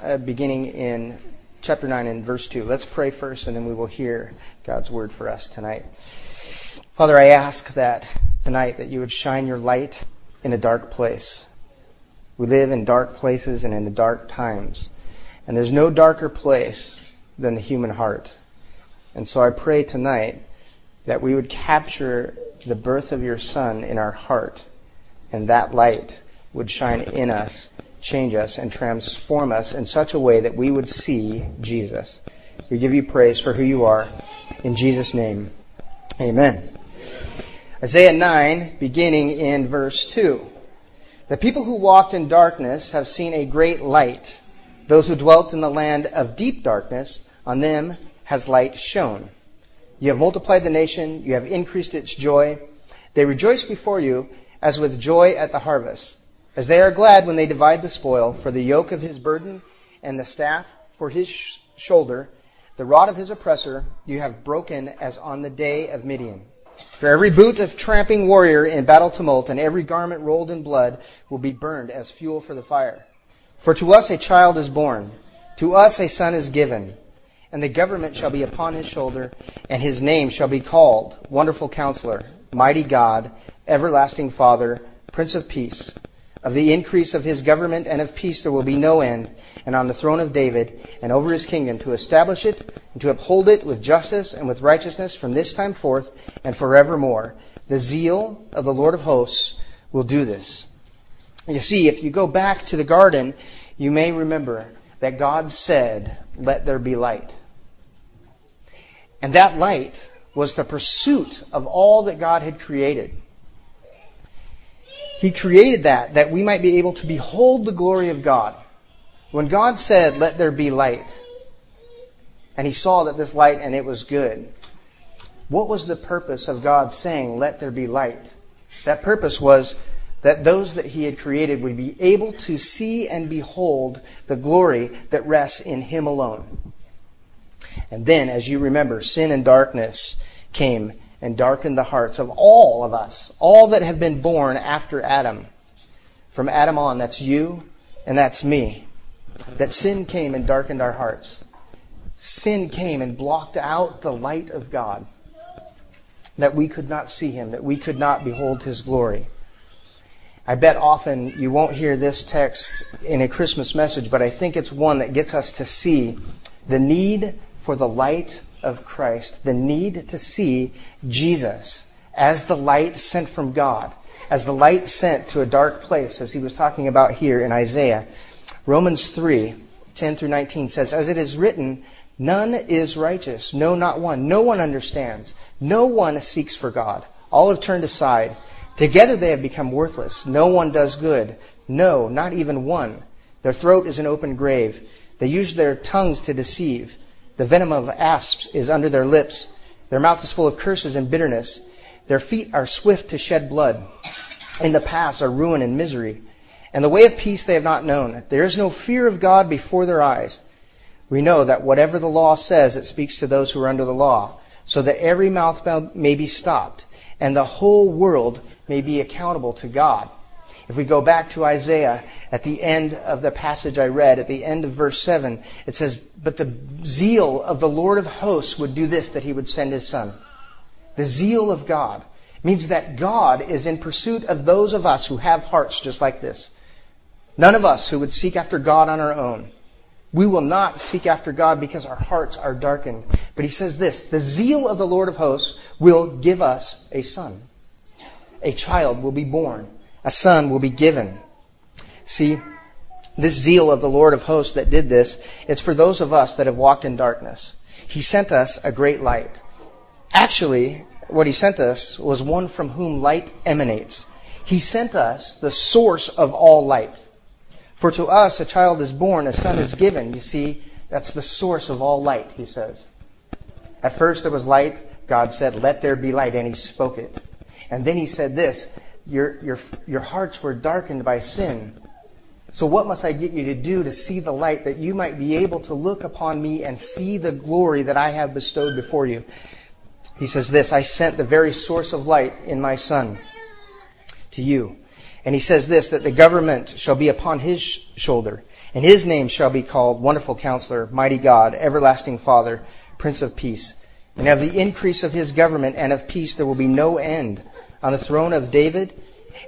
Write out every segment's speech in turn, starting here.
uh, beginning in chapter 9 and verse 2. Let's pray first and then we will hear God's word for us tonight. Father, I ask that tonight that you would shine your light in a dark place. We live in dark places and in the dark times. And there's no darker place than the human heart. And so I pray tonight that we would capture the birth of your son in our heart and that light would shine in us, change us, and transform us in such a way that we would see Jesus. We give you praise for who you are. In Jesus' name, amen. Isaiah 9, beginning in verse 2. The people who walked in darkness have seen a great light. Those who dwelt in the land of deep darkness, on them has light shone. You have multiplied the nation, you have increased its joy. They rejoice before you as with joy at the harvest, as they are glad when they divide the spoil, for the yoke of his burden and the staff for his sh- shoulder, the rod of his oppressor, you have broken as on the day of Midian. For every boot of tramping warrior in battle tumult and every garment rolled in blood will be burned as fuel for the fire. For to us a child is born, to us a son is given, and the government shall be upon his shoulder, and his name shall be called Wonderful Counselor, Mighty God, everlasting Father, Prince of Peace. Of the increase of his government and of peace there will be no end, and on the throne of David and over his kingdom to establish it and to uphold it with justice and with righteousness from this time forth and forevermore. The zeal of the Lord of hosts will do this. You see, if you go back to the garden, you may remember that God said, Let there be light. And that light was the pursuit of all that God had created. He created that, that we might be able to behold the glory of God. When God said, let there be light, and he saw that this light and it was good, what was the purpose of God saying, let there be light? That purpose was that those that he had created would be able to see and behold the glory that rests in him alone. And then, as you remember, sin and darkness came and darkened the hearts of all of us, all that have been born after Adam. From Adam on, that's you and that's me. That sin came and darkened our hearts. Sin came and blocked out the light of God. That we could not see Him, that we could not behold His glory. I bet often you won't hear this text in a Christmas message, but I think it's one that gets us to see the need for the light of Christ, the need to see Jesus as the light sent from God, as the light sent to a dark place, as he was talking about here in Isaiah. Romans 3, 10 through 19 says, As it is written, none is righteous, no, not one. No one understands. No one seeks for God. All have turned aside. Together they have become worthless. No one does good. No, not even one. Their throat is an open grave. They use their tongues to deceive. The venom of asps is under their lips. Their mouth is full of curses and bitterness. Their feet are swift to shed blood. In the paths are ruin and misery. And the way of peace they have not known. There is no fear of God before their eyes. We know that whatever the law says, it speaks to those who are under the law, so that every mouth may be stopped, and the whole world may be accountable to God. If we go back to Isaiah at the end of the passage I read, at the end of verse 7, it says, But the zeal of the Lord of hosts would do this, that he would send his son. The zeal of God means that God is in pursuit of those of us who have hearts just like this. None of us who would seek after God on our own. We will not seek after God because our hearts are darkened. But he says this, the zeal of the Lord of hosts will give us a son. A child will be born a son will be given. See, this zeal of the Lord of hosts that did this, it's for those of us that have walked in darkness. He sent us a great light. Actually, what he sent us was one from whom light emanates. He sent us the source of all light. For to us a child is born, a son is given. You see, that's the source of all light, he says. At first there was light. God said, let there be light, and he spoke it. And then he said this, your, your, your hearts were darkened by sin. So what must I get you to do to see the light that you might be able to look upon me and see the glory that I have bestowed before you? He says this, I sent the very source of light in my son to you. And he says this, that the government shall be upon his shoulder, and his name shall be called Wonderful Counselor, Mighty God, Everlasting Father, Prince of Peace. And of the increase of his government and of peace there will be no end on the throne of David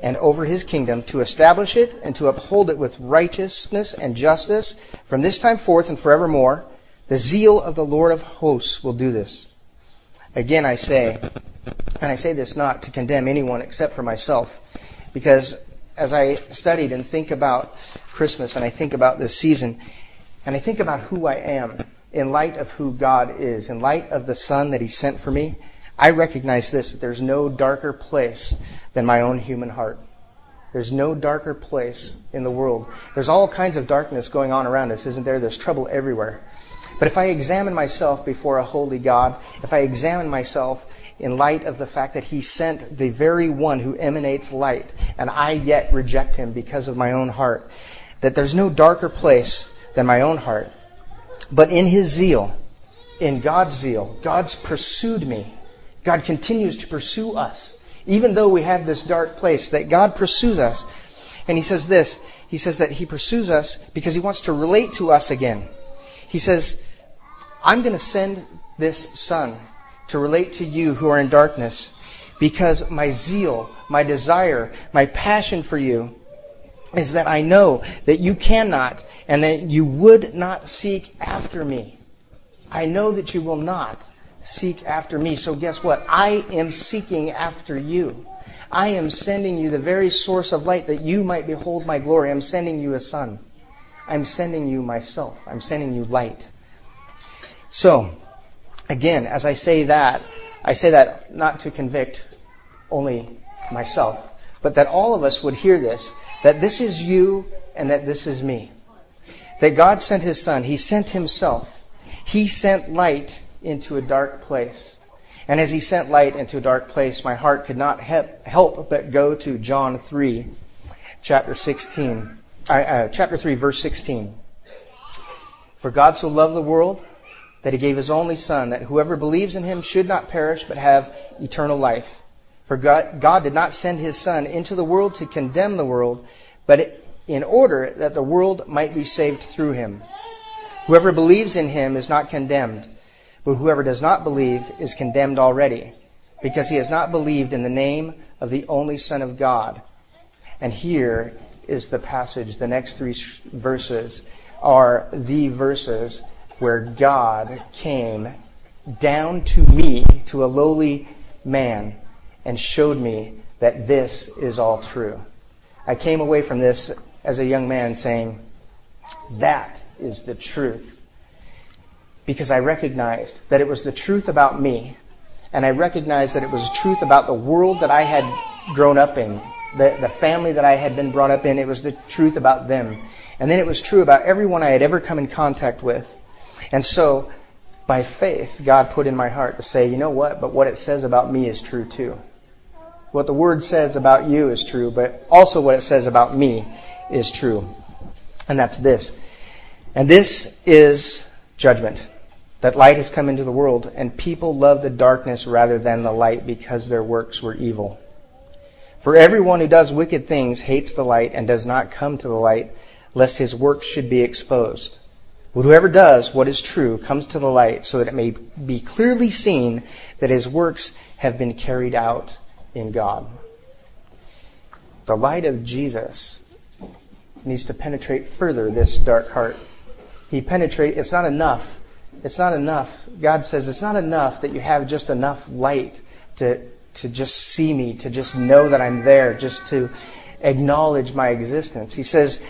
and over his kingdom to establish it and to uphold it with righteousness and justice from this time forth and forevermore. The zeal of the Lord of hosts will do this. Again, I say, and I say this not to condemn anyone except for myself, because as I studied and think about Christmas and I think about this season, and I think about who I am in light of who God is, in light of the Son that He sent for me, I recognize this, that there's no darker place than my own human heart. There's no darker place in the world. There's all kinds of darkness going on around us, isn't there? There's trouble everywhere. But if I examine myself before a holy God, if I examine myself in light of the fact that He sent the very one who emanates light, and I yet reject Him because of my own heart, that there's no darker place than my own heart. But in His zeal, in God's zeal, God's pursued me. God continues to pursue us. Even though we have this dark place, that God pursues us. And He says this, He says that He pursues us because He wants to relate to us again. He says, I'm going to send this Son to relate to you who are in darkness because my zeal, my desire, my passion for you is that I know that you cannot and that you would not seek after me. I know that you will not seek after me. So guess what? I am seeking after you. I am sending you the very source of light that you might behold my glory. I'm sending you a son. I'm sending you myself. I'm sending you light. So, again, as I say that, I say that not to convict only myself, but that all of us would hear this, that this is you and that this is me. That God sent His Son. He sent Himself. He sent light into a dark place. And as He sent light into a dark place, my heart could not help but go to John 3, chapter 16 uh, chapter 3, verse 16. For God so loved the world that he gave his only Son, that whoever believes in him should not perish but have eternal life. For God, God did not send his Son into the world to condemn the world, but in order that the world might be saved through him. Whoever believes in him is not condemned, but whoever does not believe is condemned already, because he has not believed in the name of the only Son of God. And here is the passage, the next three verses are the verses where God came down to me, to a lowly man, and showed me that this is all true. I came away from this as a young man saying, that is the truth. Because I recognized that it was the truth about me, and I recognized that it was truth about the world that I had grown up in, the, the family that I had been brought up in, it was the truth about them. And then it was true about everyone I had ever come in contact with. And so, by faith, God put in my heart to say, you know what? But what it says about me is true too. What the Word says about you is true, but also what it says about me is true. And that's this. And this is judgment. That light has come into the world, and people love the darkness rather than the light because their works were evil. For everyone who does wicked things hates the light and does not come to the light, lest his works should be exposed. But whoever does what is true comes to the light, so that it may be clearly seen that his works have been carried out in God. The light of Jesus needs to penetrate further this dark heart. He penetrate. It's not enough. It's not enough. God says it's not enough that you have just enough light to to just see me, to just know that I'm there, just to acknowledge my existence. He says,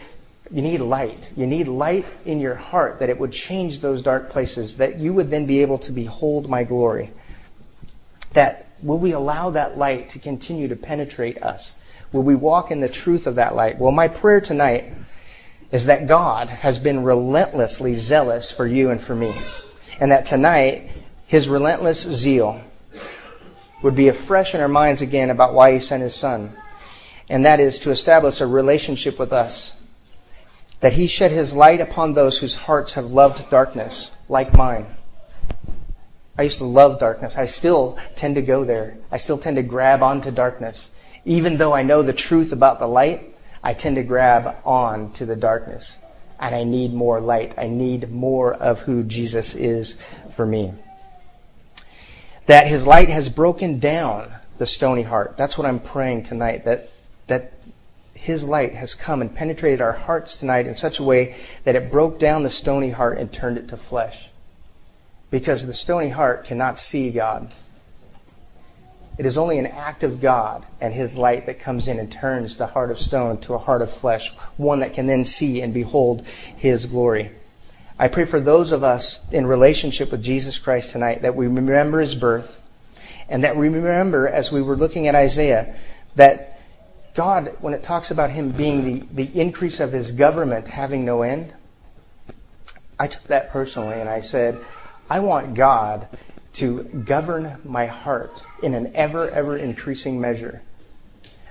you need light. You need light in your heart that it would change those dark places, that you would then be able to behold my glory. That will we allow that light to continue to penetrate us? Will we walk in the truth of that light? Well, my prayer tonight is that God has been relentlessly zealous for you and for me. And that tonight, His relentless zeal would be afresh in our minds again about why he sent his son. And that is to establish a relationship with us. That he shed his light upon those whose hearts have loved darkness, like mine. I used to love darkness. I still tend to go there. I still tend to grab onto darkness Even though I know the truth about the light, I tend to grab on to the darkness. And I need more light. I need more of who Jesus is for me. That his light has broken down the stony heart. That's what I'm praying tonight. That, that his light has come and penetrated our hearts tonight in such a way that it broke down the stony heart and turned it to flesh. Because the stony heart cannot see God. It is only an act of God and His light that comes in and turns the heart of stone to a heart of flesh, one that can then see and behold His glory. I pray for those of us in relationship with Jesus Christ tonight that we remember His birth and that we remember as we were looking at Isaiah that God, when it talks about Him being the, the increase of His government having no end, I took that personally and I said, I want God to govern my heart in an ever, ever increasing measure.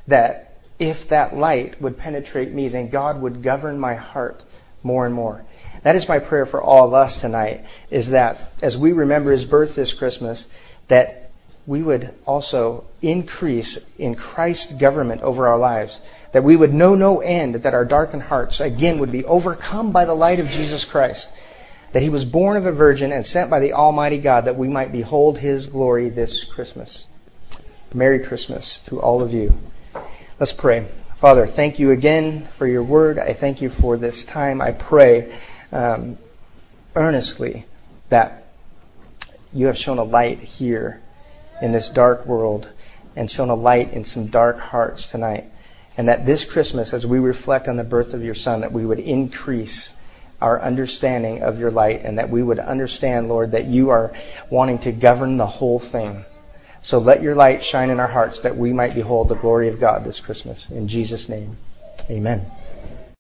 That if that light would penetrate me, then God would govern my heart more and more. That is my prayer for all of us tonight, is that as we remember His birth this Christmas, that we would also increase in Christ's government over our lives. That we would know no end, that our darkened hearts again would be overcome by the light of Jesus Christ that he was born of a virgin and sent by the Almighty God that we might behold his glory this Christmas. Merry Christmas to all of you. Let's pray. Father, thank you again for your word. I thank you for this time. I pray um, earnestly that you have shown a light here in this dark world and shown a light in some dark hearts tonight. And that this Christmas, as we reflect on the birth of your Son, that we would increase our understanding of your light and that we would understand, Lord, that you are wanting to govern the whole thing. So let your light shine in our hearts that we might behold the glory of God this Christmas. In Jesus' name, amen.